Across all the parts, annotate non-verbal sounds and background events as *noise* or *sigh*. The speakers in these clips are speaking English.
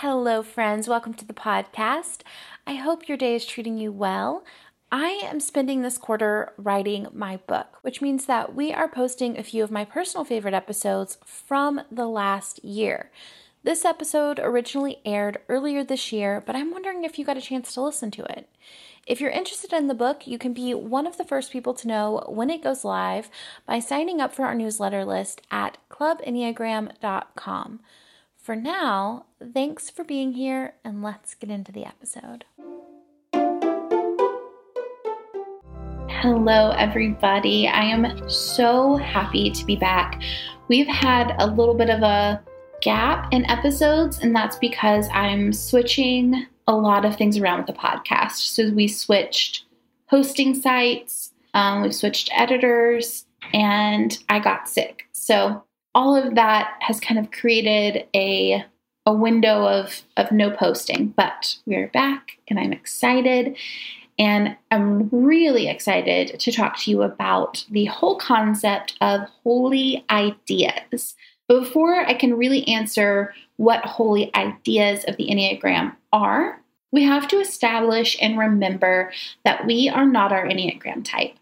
Hello, friends. Welcome to the podcast. I hope your day is treating you well. I am spending this quarter writing my book, which means that we are posting a few of my personal favorite episodes from the last year. This episode originally aired earlier this year, but I'm wondering if you got a chance to listen to it. If you're interested in the book, you can be one of the first people to know when it goes live by signing up for our newsletter list at clubenneagram.com. For now, thanks for being here and let's get into the episode. Hello, everybody. I am so happy to be back. We've had a little bit of a gap in episodes, and that's because I'm switching a lot of things around with the podcast. So we switched hosting sites, um, we switched editors, and I got sick. So all of that has kind of created a a window of of no posting but we're back and i'm excited. And i'm really excited to talk to you about the whole concept of holy ideas. Before i can really answer what holy ideas of the enneagram are we have to establish and remember that we are not our enneagram type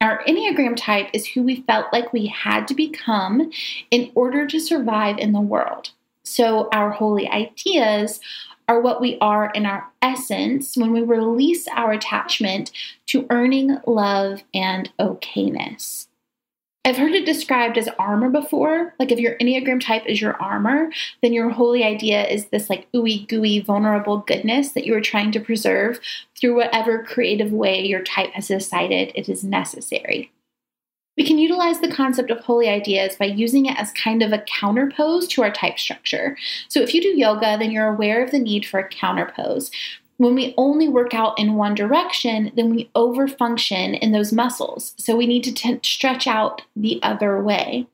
our Enneagram type is who we felt like we had to become in order to survive in the world. So, our holy ideas are what we are in our essence when we release our attachment to earning love and okayness. I've heard it described as armor before. Like if your Enneagram type is your armor, then your holy idea is this like ooey gooey vulnerable goodness that you are trying to preserve through whatever creative way your type has decided it is necessary. We can utilize the concept of holy ideas by using it as kind of a counterpose to our type structure. So, if you do yoga, then you're aware of the need for a counterpose when we only work out in one direction, then we overfunction in those muscles. So we need to t- stretch out the other way.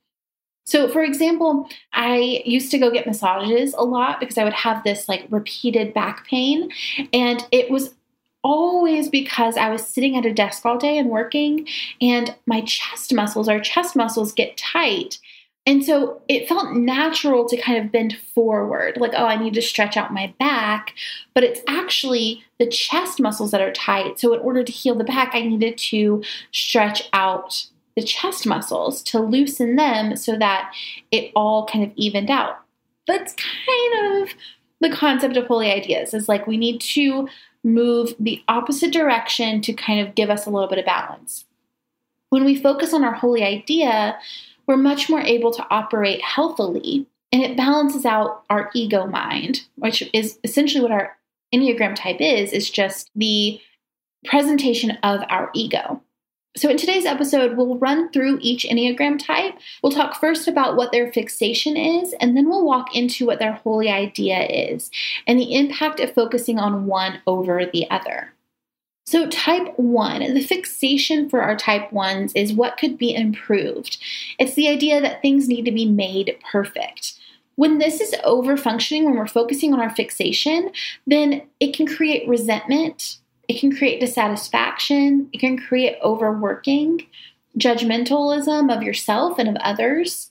So, for example, I used to go get massages a lot because I would have this like repeated back pain. And it was always because I was sitting at a desk all day and working, and my chest muscles, our chest muscles get tight. And so it felt natural to kind of bend forward, like, oh, I need to stretch out my back. But it's actually the chest muscles that are tight. So, in order to heal the back, I needed to stretch out the chest muscles to loosen them so that it all kind of evened out. That's kind of the concept of holy ideas is like we need to move the opposite direction to kind of give us a little bit of balance. When we focus on our holy idea, we're much more able to operate healthily and it balances out our ego mind, which is essentially what our Enneagram type is, is just the presentation of our ego. So, in today's episode, we'll run through each Enneagram type. We'll talk first about what their fixation is, and then we'll walk into what their holy idea is and the impact of focusing on one over the other. So, type one, the fixation for our type ones is what could be improved. It's the idea that things need to be made perfect. When this is over functioning, when we're focusing on our fixation, then it can create resentment, it can create dissatisfaction, it can create overworking, judgmentalism of yourself and of others.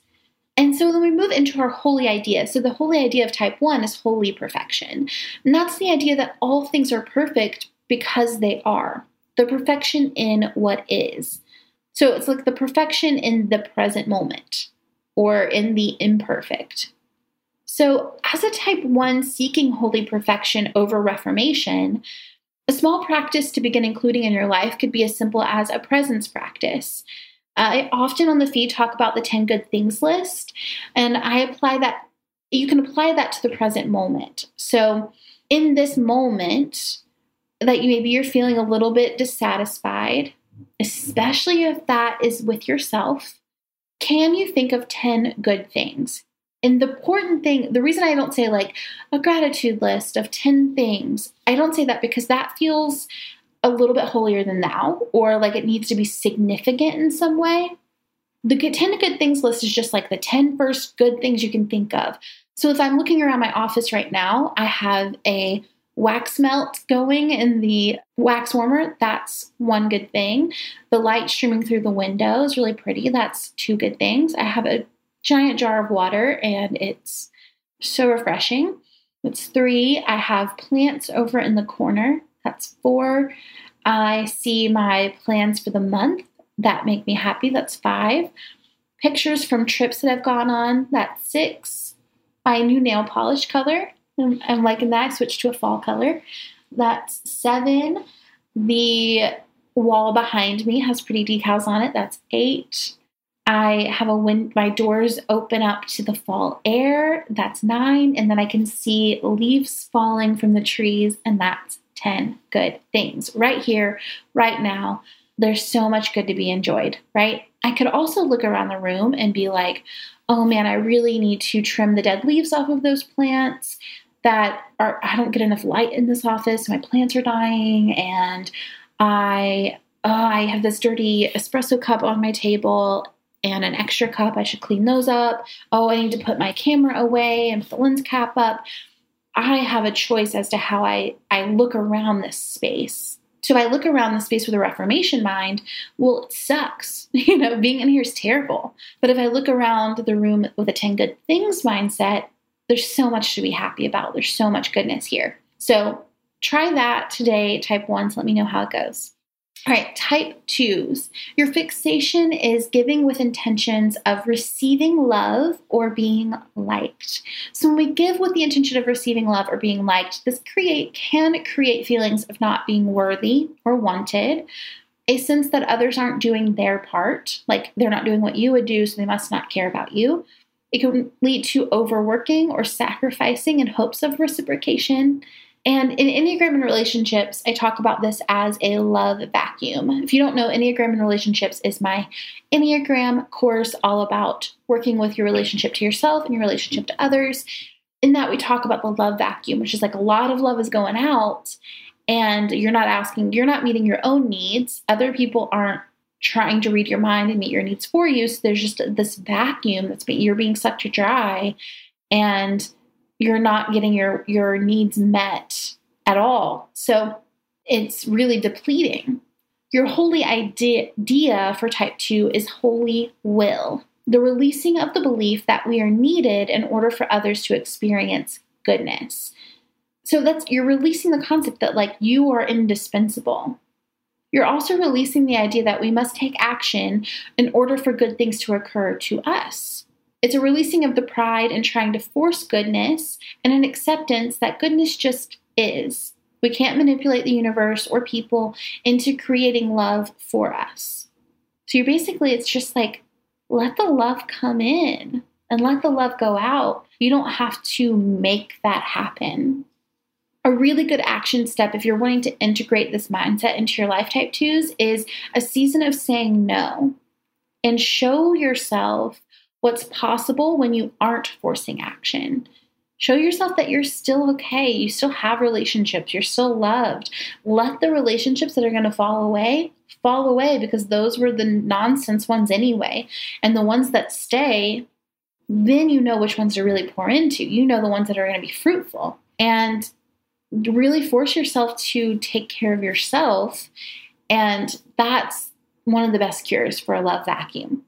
And so then we move into our holy idea. So the holy idea of type one is holy perfection. And that's the idea that all things are perfect because they are. The perfection in what is. So it's like the perfection in the present moment or in the imperfect. So, as a type 1 seeking holy perfection over reformation, a small practice to begin including in your life could be as simple as a presence practice. Uh, I often on the feed talk about the 10 good things list, and I apply that, you can apply that to the present moment. So, in this moment, that you maybe you're feeling a little bit dissatisfied, especially if that is with yourself, can you think of 10 good things? And the important thing, the reason I don't say like a gratitude list of 10 things, I don't say that because that feels a little bit holier than thou or like it needs to be significant in some way. The 10 good things list is just like the 10 first good things you can think of. So if I'm looking around my office right now, I have a wax melt going in the wax warmer. That's one good thing. The light streaming through the window is really pretty. That's two good things. I have a giant jar of water and it's so refreshing. That's three. I have plants over in the corner. That's four. I see my plans for the month that make me happy. That's five. Pictures from trips that I've gone on. That's six. My new nail polish color. I'm, I'm liking that. I switched to a fall color. That's seven. The wall behind me has pretty decals on it. That's eight. I have a wind, my doors open up to the fall air. That's nine. And then I can see leaves falling from the trees, and that's 10 good things right here, right now. There's so much good to be enjoyed, right? I could also look around the room and be like, oh man, I really need to trim the dead leaves off of those plants that are, I don't get enough light in this office. My plants are dying and I, oh, I have this dirty espresso cup on my table and an extra cup. I should clean those up. Oh, I need to put my camera away and put the lens cap up. I have a choice as to how I, I look around this space. So I look around the space with a Reformation mind, well, it sucks. *laughs* You know, being in here is terrible. But if I look around the room with a 10 good things mindset, there's so much to be happy about. There's so much goodness here. So try that today, type ones. Let me know how it goes. All right, type twos. Your fixation is giving with intentions of receiving love or being liked. So when we give with the intention of receiving love or being liked, this create can create feelings of not being worthy or wanted, a sense that others aren't doing their part, like they're not doing what you would do, so they must not care about you. It can lead to overworking or sacrificing in hopes of reciprocation and in Enneagram and relationships, I talk about this as a love vacuum. If you don't know, Enneagram and relationships is my Enneagram course all about working with your relationship to yourself and your relationship to others. In that, we talk about the love vacuum, which is like a lot of love is going out, and you're not asking, you're not meeting your own needs. Other people aren't trying to read your mind and meet your needs for you. So there's just this vacuum that's you're being sucked dry. And you're not getting your your needs met at all. So it's really depleting. Your holy idea for type 2 is holy will, the releasing of the belief that we are needed in order for others to experience goodness. So that's you're releasing the concept that like you are indispensable. You're also releasing the idea that we must take action in order for good things to occur to us. It's a releasing of the pride and trying to force goodness and an acceptance that goodness just is. We can't manipulate the universe or people into creating love for us. So you're basically, it's just like, let the love come in and let the love go out. You don't have to make that happen. A really good action step, if you're wanting to integrate this mindset into your life type twos, is a season of saying no and show yourself what's possible when you aren't forcing action. Show yourself that you're still okay. You still have relationships. You're still loved. Let the relationships that are going to fall away fall away because those were the nonsense ones anyway. And the ones that stay, then you know which ones to really pour into. You know the ones that are going to be fruitful. And really force yourself to take care of yourself. And that's one of the best cures for a love vacuum.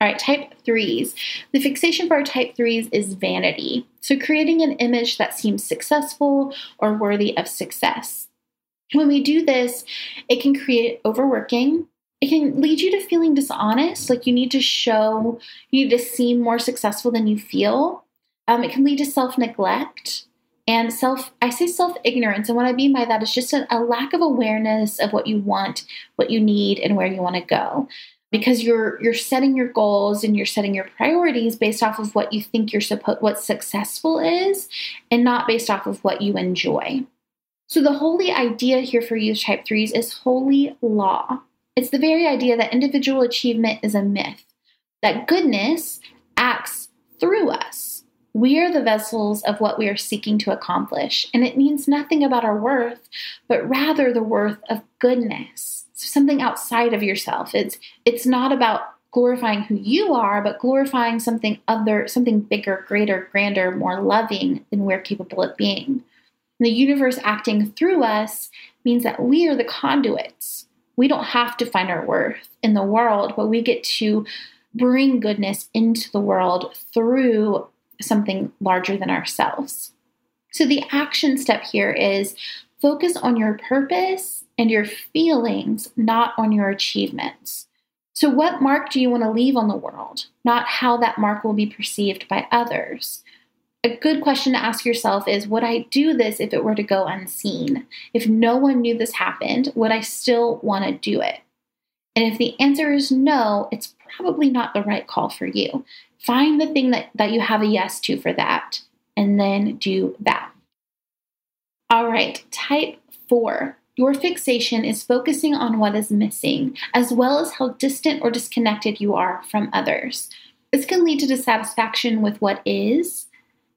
All right, type threes. The fixation for our type threes is vanity. So, creating an image that seems successful or worthy of success. When we do this, it can create overworking. It can lead you to feeling dishonest, like you need to show, you need to seem more successful than you feel. Um, it can lead to self neglect and self i say self ignorance and what i mean by that is just a, a, lack of awareness of what you want what you need and where you want to go. Because you're you're setting your goals and you're setting your priorities based off of what you think you're supposed what successful is and not based off of what you enjoy. So the holy idea here for youth type 3s is holy law. It's the very idea that individual achievement is a myth that goodness acts through us we are the vessels of what we are seeking to accomplish. And it means nothing about our worth, but rather the worth of goodness. So something outside of yourself. It's it's not about glorifying who you are, but glorifying something other, something bigger, greater, grander, more loving than we're capable of being. The universe acting through us means that we are the conduits. We don't have to find our worth in the world, but we get to bring goodness into the world through something larger than ourselves. So the action step here is focus on your purpose and your feelings, not on your achievements. So, what mark do you want to leave on the world, not how that mark will be perceived by others? A good question to ask yourself is Would I do this if it were to go unseen? If no one knew this happened, would I still want to do it? And if the answer is no, it's probably not the right call for you. Find the thing that, that you have a yes to for that, and then do that. All right, type four. Your fixation is focusing on what is missing, as well as how distant or disconnected you are from others. This can lead to dissatisfaction with what is.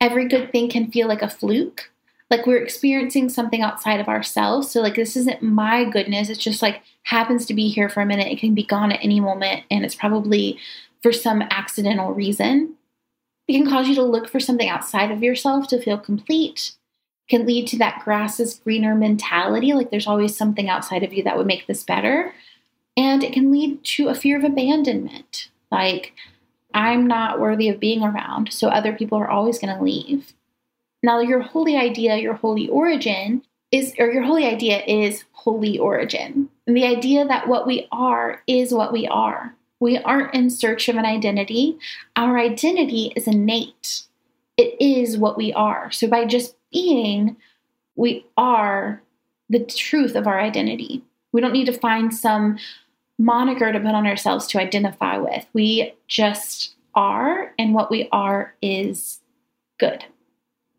Every good thing can feel like a fluke, like we're experiencing something outside of ourselves. So, like, this isn't my goodness. It's just like happens to be here for a minute. It can be gone at any moment, and it's probably for some accidental reason. It can cause you to look for something outside of yourself to feel complete. Can lead to that grass is greener mentality, like there's always something outside of you that would make this better. And it can lead to a fear of abandonment, like I'm not worthy of being around, so other people are always going to leave. Now, your holy idea, your holy origin is, or your holy idea is holy origin. And the idea that what we are is what we are. We aren't in search of an identity. Our identity is innate, it is what we are. So by just being, we are the truth of our identity. We don't need to find some moniker to put on ourselves to identify with. We just are, and what we are is good.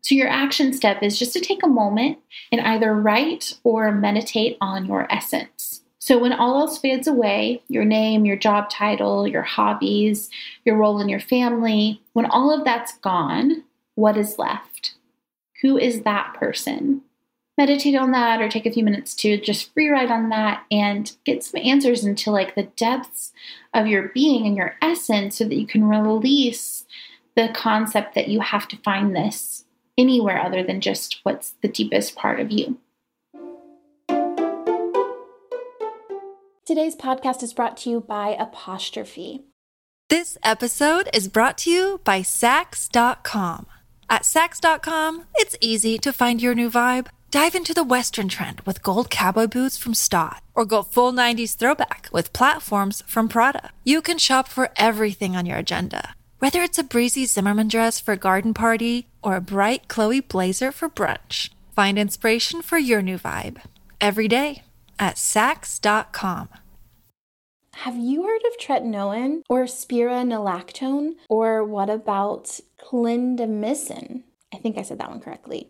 So, your action step is just to take a moment and either write or meditate on your essence. So when all else fades away, your name, your job title, your hobbies, your role in your family, when all of that's gone, what is left? Who is that person? Meditate on that or take a few minutes to just free write on that and get some answers into like the depths of your being and your essence so that you can release the concept that you have to find this anywhere other than just what's the deepest part of you. Today's podcast is brought to you by Apostrophe. This episode is brought to you by Saks.com. At Saks.com, it's easy to find your new vibe. Dive into the Western trend with gold cowboy boots from Staud, or go full 90s throwback with platforms from Prada. You can shop for everything on your agenda, whether it's a breezy Zimmermann dress for a garden party or a bright Chloe blazer for brunch. Find inspiration for your new vibe every day at Saks.com. Have you heard of tretinoin or spironolactone? Or what about clindamycin? I think I said that one correctly.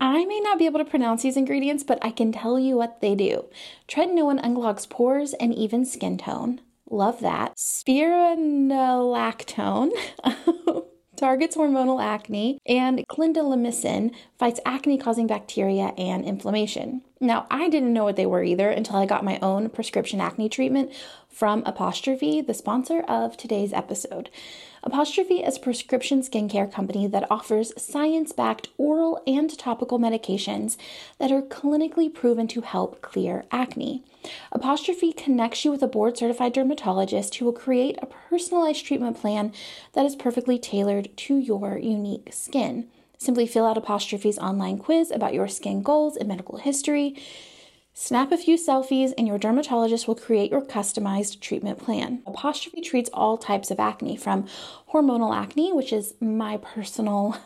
I may not be able to pronounce these ingredients, but I can tell you what they do. Tretinoin unclogs pores and even skin tone. Love that. Spironolactone *laughs* targets hormonal acne, and clindamycin fights acne causing bacteria and inflammation. Now, I didn't know what they were either until I got my own prescription acne treatment from Apostrophe, the sponsor of today's episode. Apostrophe is a prescription skincare company that offers science backed oral and topical medications that are clinically proven to help clear acne. Apostrophe connects you with a board certified dermatologist who will create a personalized treatment plan that is perfectly tailored to your unique skin. Simply fill out Apostrophe's online quiz about your skin goals and medical history. Snap a few selfies and your dermatologist will create your customized treatment plan. Apostrophe treats all types of acne from hormonal acne, which is my personal,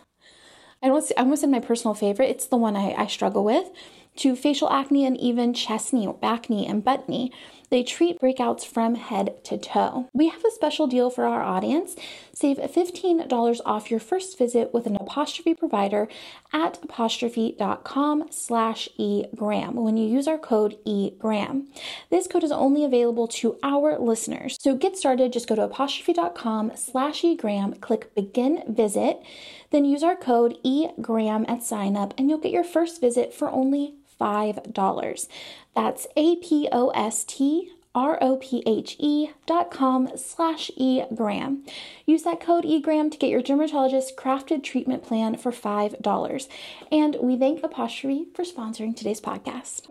I almost, I almost said my personal favorite. It's the one I, I struggle with, to facial acne and even chest knee back knee and butt knee. They treat breakouts from head to toe. We have a special deal for our audience. Save $15 off your first visit with an apostrophe provider at apostrophe.com slash egram when you use our code egram. This code is only available to our listeners. So get started, just go to apostrophe.com slash egram, click begin visit, then use our code egram at sign up and you'll get your first visit for only $5. That's A P O S T R O P H E dot com slash egram. Use that code egram to get your dermatologist crafted treatment plan for $5. And we thank Apostrophe for sponsoring today's podcast.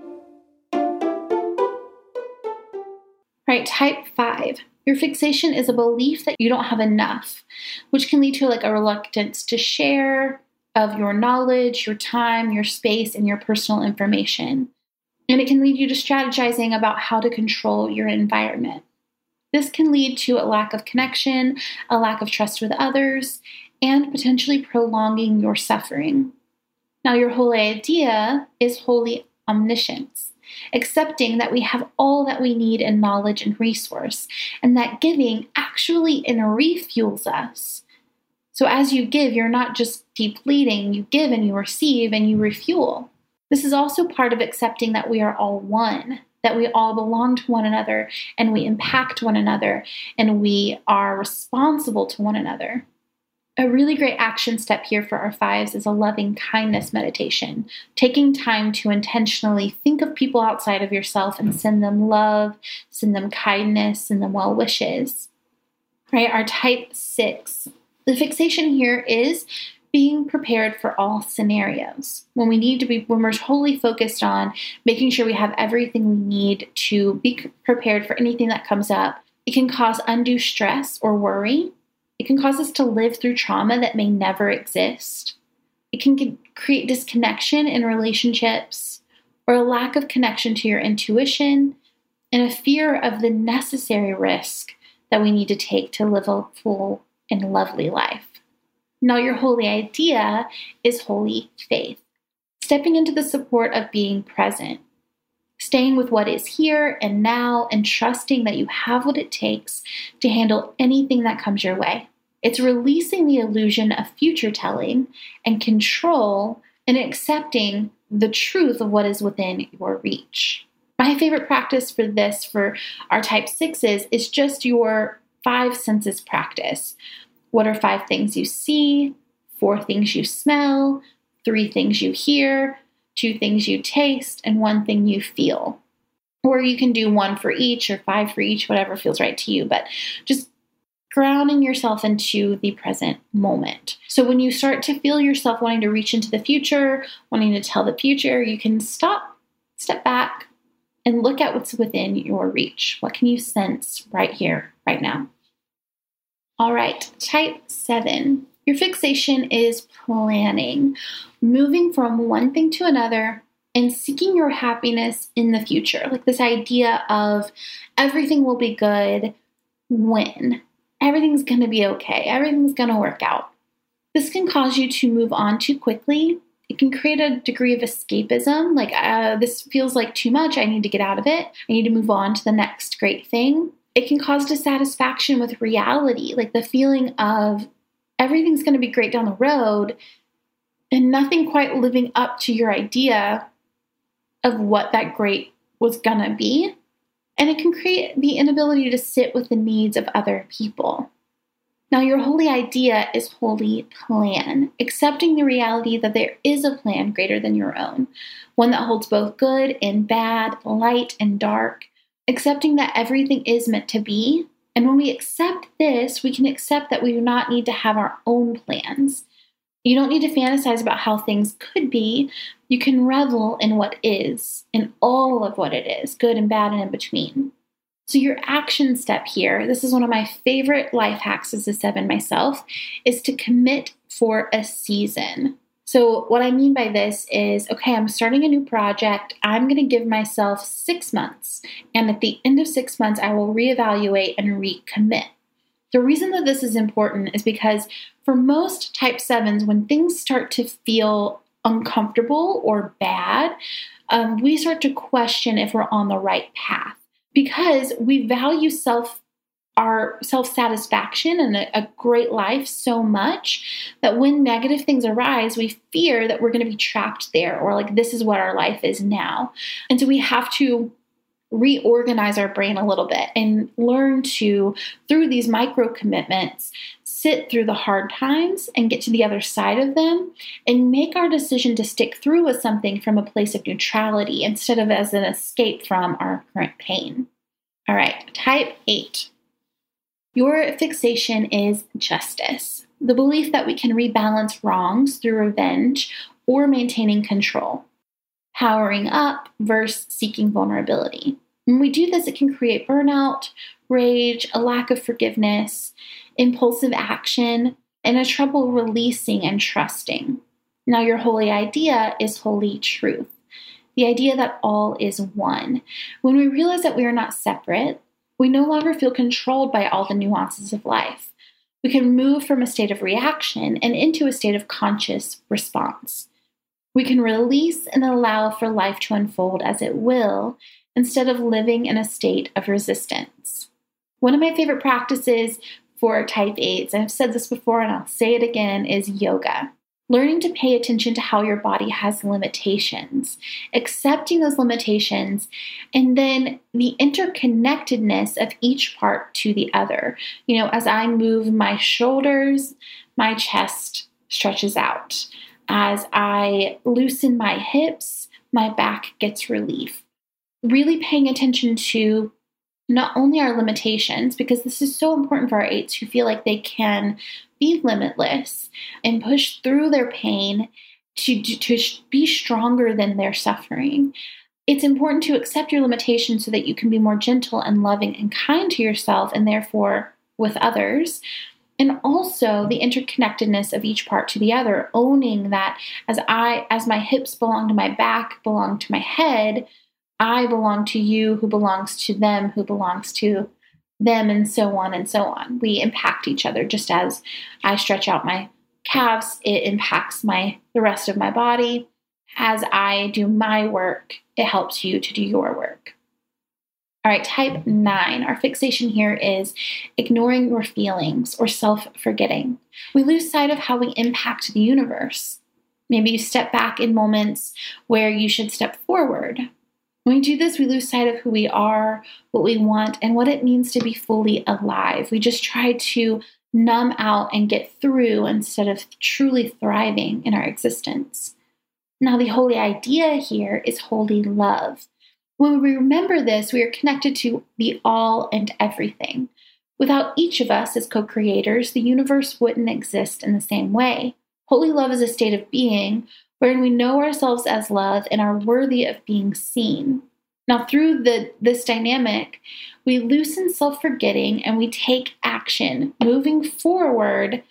Right, type five. Your fixation is a belief that you don't have enough, which can lead to like a reluctance to share of your knowledge, your time, your space, and your personal information and it can lead you to strategizing about how to control your environment. This can lead to a lack of connection, a lack of trust with others, and potentially prolonging your suffering. Now, your whole idea is holy omniscience, accepting that we have all that we need in knowledge and resource, and that giving actually refuels us. So, as you give, you're not just depleting, you give and you receive and you refuel. This is also part of accepting that we are all one, that we all belong to one another and we impact one another and we are responsible to one another. A really great action step here for our fives is a loving kindness meditation, taking time to intentionally think of people outside of yourself and send them love, send them kindness, send them well wishes. Right? Our type six. The fixation here is being prepared for all scenarios. When we need to be, when we're wholly focused on making sure we have everything we need to be prepared for anything that comes up, it can cause undue stress or worry. It can cause us to live through trauma that may never exist. It can create disconnection in relationships or a lack of connection to your intuition and a fear of the necessary risk that we need to take to live a full and lovely life. Now, your holy idea is holy faith, stepping into the support of being present, staying with what is here and now, and trusting that you have what it takes to handle anything that comes your way. It's releasing the illusion of future telling and control and accepting the truth of what is within your reach. My favorite practice for this for our type sixes is just your five senses practice, what are five things you see, four things you smell, three things you hear, two things you taste, and one thing you feel? Or you can do one for each or five for each, whatever feels right to you, but just grounding yourself into the present moment. So when you start to feel yourself wanting to reach into the future, wanting to tell the future, you can stop, step back, and look at what's within your reach. What can you sense right here, right now? All right, type seven. Your fixation is planning, moving from one thing to another and seeking your happiness in the future. Like this idea of everything will be good when everything's going to be okay, everything's going to work out. This can cause you to move on too quickly. It can create a degree of escapism, like, uh, this feels like too much. I need to get out of it. I need to move on to the next great thing it can cause dissatisfaction with reality, like the feeling of everything's going to be great down the road and nothing quite living up to your idea of what that great was going to be. And it can create the inability to sit with the needs of other people. Now, your holy idea is holy plan, accepting the reality that there is a plan greater than your own, one that holds both good and bad, light and dark, accepting that everything is meant to be. And when we accept this, we can accept that we do not need to have our own plans. You don't need to fantasize about how things could be. You can revel in what is, in all of what it is, good and bad and in between. So, your action step here this is one of my favorite life hacks as a seven myself is to commit for a season. So, what I mean by this is okay, I'm starting a new project. I'm going to give myself six months. And at the end of six months, I will reevaluate and recommit. The reason that this is important is because for most type 7s, when things start to feel uncomfortable or bad, um, we start to question if we're on the right path because we value self our self satisfaction and a, a, great life so much that when negative things arise, we fear that we're going to be trapped there or like this is what our life is now. And so we have to reorganize our brain a little bit and learn to, through these micro commitments, sit through the hard times and get to the other side of them and make our decision to stick through with something from a place of neutrality instead of as an escape from our current pain. All right, type eight. Your fixation is justice, the belief that we can rebalance wrongs through revenge or maintaining control, powering up versus seeking vulnerability. When we do this, it can create burnout, rage, a lack of forgiveness, impulsive action, and a trouble releasing and trusting. Now, your holy idea is holy truth the idea that all is one. When we realize that we are not separate, we no longer feel controlled by all the nuances of life. We can move from a state of reaction and into a state of conscious response. We can release and allow for life to unfold as it will instead of living in a state of resistance. One of my favorite practices for type 8s, I've said this before and I'll say it again, is yoga learning to pay attention to how your body has limitations, accepting those limitations, and then the interconnectedness of each part to the other. You know, as I move my shoulders, my chest stretches out. As I loosen my hips, my back gets relief. Really paying attention to not only our limitations, because this is so important for our eights who feel like they can be limitless and push through their pain to, to be stronger than their suffering. It's important to accept your limitations so that you can be more gentle and loving and kind to yourself and therefore with others. And also the interconnectedness of each part to the other, owning that as I as my hips belong to my back, belong to my head, I belong to you, who belongs to them, who belongs to them, and so on and so on. We impact each other just as I stretch out my calves, it impacts my the rest of my body. As I do my work, it helps you to do your work. All right, type nine. Our fixation here is ignoring your feelings or self forgetting. We lose sight of how we impact the universe. Maybe you step back in moments where you should step forward. When we do this, we lose sight of who we are, what we want, and what it means to be fully alive. We just try to numb out and get through instead of truly thriving in our existence. Now, the holy idea here is holy love. When we remember this, we are connected to the all and everything. Without each of us as co creators, the universe wouldn't exist in the same way. Holy love is a state of being wherein we know ourselves as love and are worthy of being seen. Now, through the, this dynamic, we loosen self forgetting and we take action, moving forward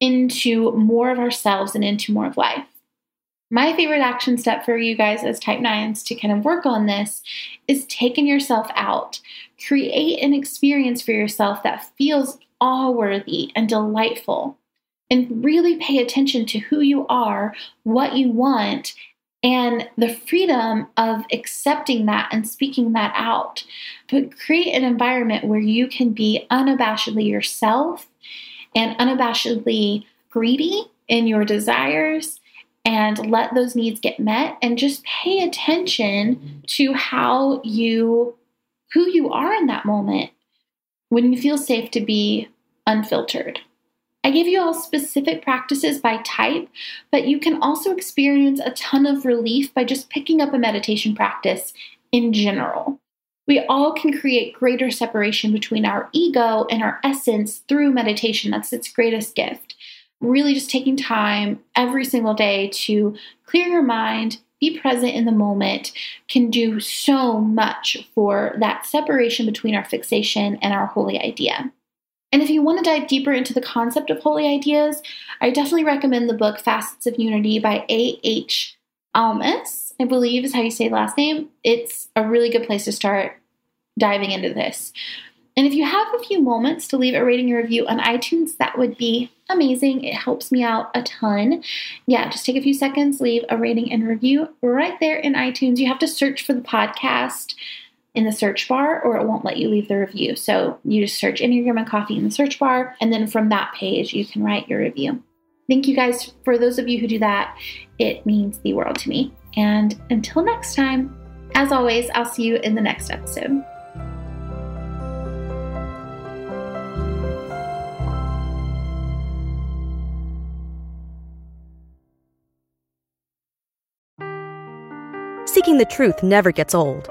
into more of ourselves and into more of life. My favorite action step for you guys as type 9s to kind of work on this is taking yourself out. Create an experience for yourself that feels awe worthy and delightful and really pay attention to who you are, what you want, and the freedom of accepting that and speaking that out. But create an environment where you can be unabashedly yourself and unabashedly greedy in your desires and let those needs get met and just pay attention to how you who you are in that moment when you feel safe to be unfiltered. I gave you all specific practices by type, but you can also experience a ton of relief by just picking up a meditation practice in general. We all can create greater separation between our ego and our essence through meditation. That's its greatest gift. Really, just taking time every single day to clear your mind, be present in the moment, can do so much for that separation between our fixation and our holy idea. And if you want to dive deeper into the concept of holy ideas, I definitely recommend the book Facets of Unity by A.H. Almaas, I believe is how you say the last name. It's a really good place to start diving into this. And if you have a few moments to leave a rating or review on iTunes, that would be amazing. It helps me out a ton. Yeah, just take a few seconds, leave a rating and review right there in iTunes. You have to search for the podcast in the search bar or it won't let you leave the review. So you just search Enneagram and Coffee in the search bar, and then from that page, you can write your review. Thank you guys for those of you who do that. It means the world to me. And until next time, as always, I'll see you in the next episode. Seeking the truth never gets old.